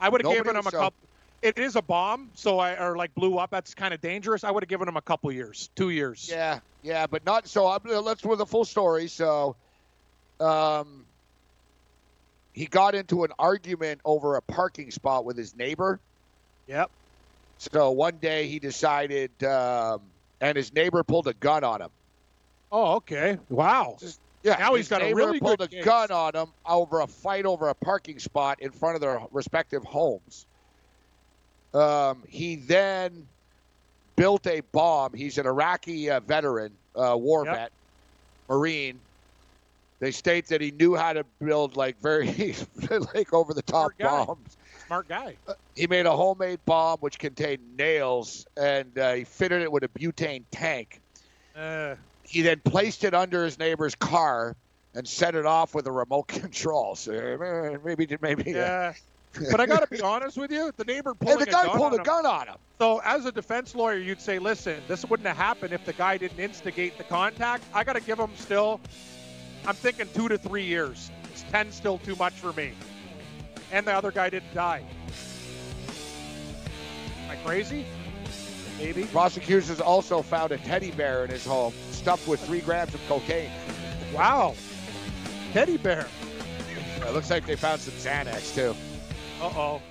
I would have given him a couple. It is a bomb, so I or like blew up. That's kind of dangerous. I would have given him a couple years, two years. Yeah, yeah, but not so. I'm, let's with the full story. So, um, he got into an argument over a parking spot with his neighbor. Yep. So one day he decided um, and his neighbor pulled a gun on him. Oh, okay. Wow. Yeah, Now he's got a really pulled good a case. gun on him over a fight over a parking spot in front of their respective homes. Um, he then built a bomb. He's an Iraqi uh, veteran, uh, war Yep. vet, Marine. They state that he knew how to build like very like over the top bombs. Smart guy. He made a homemade bomb which contained nails, and uh, he fitted it with a butane tank. Uh, He then placed it under his neighbor's car and set it off with a remote control. So eh, maybe, maybe. yeah. but I got to be honest with you. The neighbor Hey, pulling the guy a pulled on a him- gun on him. So, as a defense lawyer, you'd say, listen, this wouldn't have happened if the guy didn't instigate the contact. I got to give him still, I'm thinking two to three years. It's 10 still too much for me. And the other guy didn't die. Am I crazy? Maybe. Prosecutors also found a teddy bear in his home stuffed with three grams of cocaine. Wow. Teddy bear. It looks like they found some Xanax too. Uh oh.